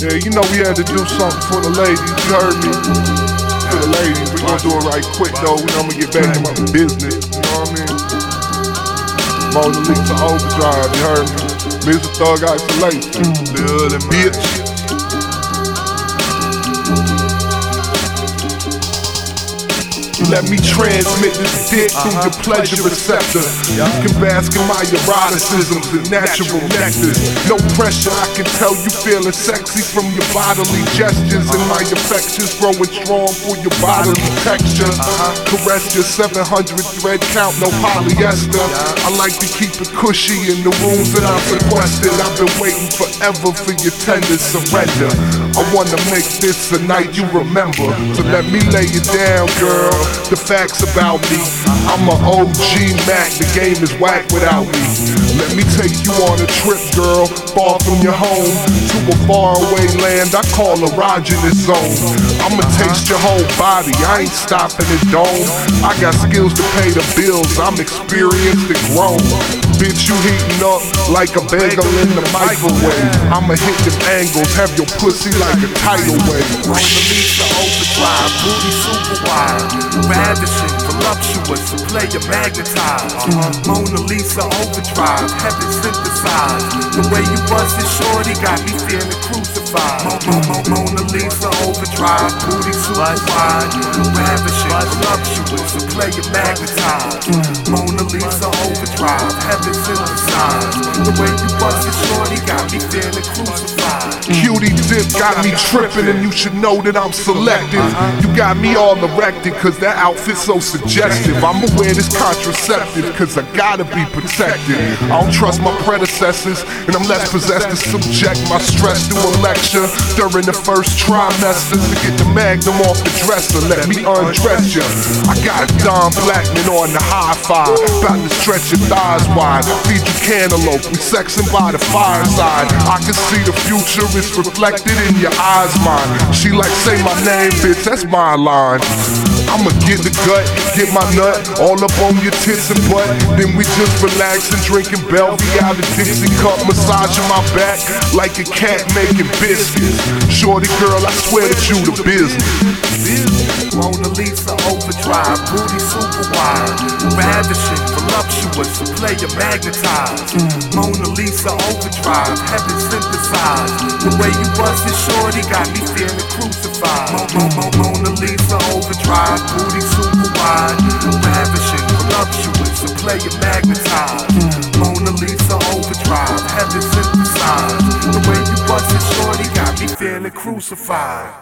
Yeah, you know we had to do something for the ladies, you heard me? For the ladies, we gonna do it right quick though. We know I'm gonna get back to my business, you know what I mean? Mona Lisa Overdrive, you heard me? Mista Thug Isolation, bitch. Let me transmit this dick through your pleasure receptor. You can bask in my eroticisms and natural nectars. No pressure, I can tell you feeling sexy from your bodily gestures and my affections growing strong for your bodily texture. Uh-huh. Caress your 700 thread count, no polyester. I like to keep it cushy in the rooms that I'm sequestered. I've been waiting forever for your tender surrender. I wanna make this a night you remember. So let me lay it down, girl. The facts about me. I'm a OG Mac, the game is whack without me. Let me take you on a trip, girl, far from your home to a faraway land I call a erogenous zone. I'ma taste your whole body, I ain't stopping at dome. I got skills to pay the bills, I'm experienced and grown. Bitch, you heating up like a bagel in the microwave. I'ma hit them angles, have your pussy like a tidal wave. Mona Lisa overdrive, booty super wide, ravishing, voluptuous, a player magnetized. Uh-huh. Mona Lisa overdrive, heaven synthesized. The way you bust it, shorty, got me feeling crucified. Mo- Mo- Mo- Mona Lisa overdrive, booty super wide, ravishing, voluptuous, a magnetized. Mona Lisa overdrive, heaven synthesized. The way you bust it, shorty, got me feeling crucified. Cutie dip got me tripping, and you should know that I'm selective. You got me all erected, cause that outfit's so suggestive. I'ma wear this contraceptive, cause I gotta be protected. I don't trust my predecessors, and I'm less possessed to subject my stress to a lecture during the first trimester to get the magnum off the dresser. Let me undress you. I got Don Blackman on the high five, about to stretch your thighs wide. Feed you cantaloupe, we sexing by the fireside. I can see the future is reflected in your eyes, mine. She like, say my name, bitch, that's my line. I'ma get the gut, get my nut all up on your tits and butt. Then we just relax and drinking Belvy out of Dixie cup, massaging my back like a cat making biscuits. Shorty girl, I swear that you the business. Mona Lisa overdrive, booty super wide, player magnetized. Mona Lisa overdrive, heaven synthesized. The way you bust it, shorty, got me feeling crucified. Mo- Mo- Mo- Mona Lisa overdrive, booty super wide, ravishing, voluptuous, a player magnetized. Mona Lisa overdrive, heaven synthesized. The way you bust it, shorty, got me feeling crucified.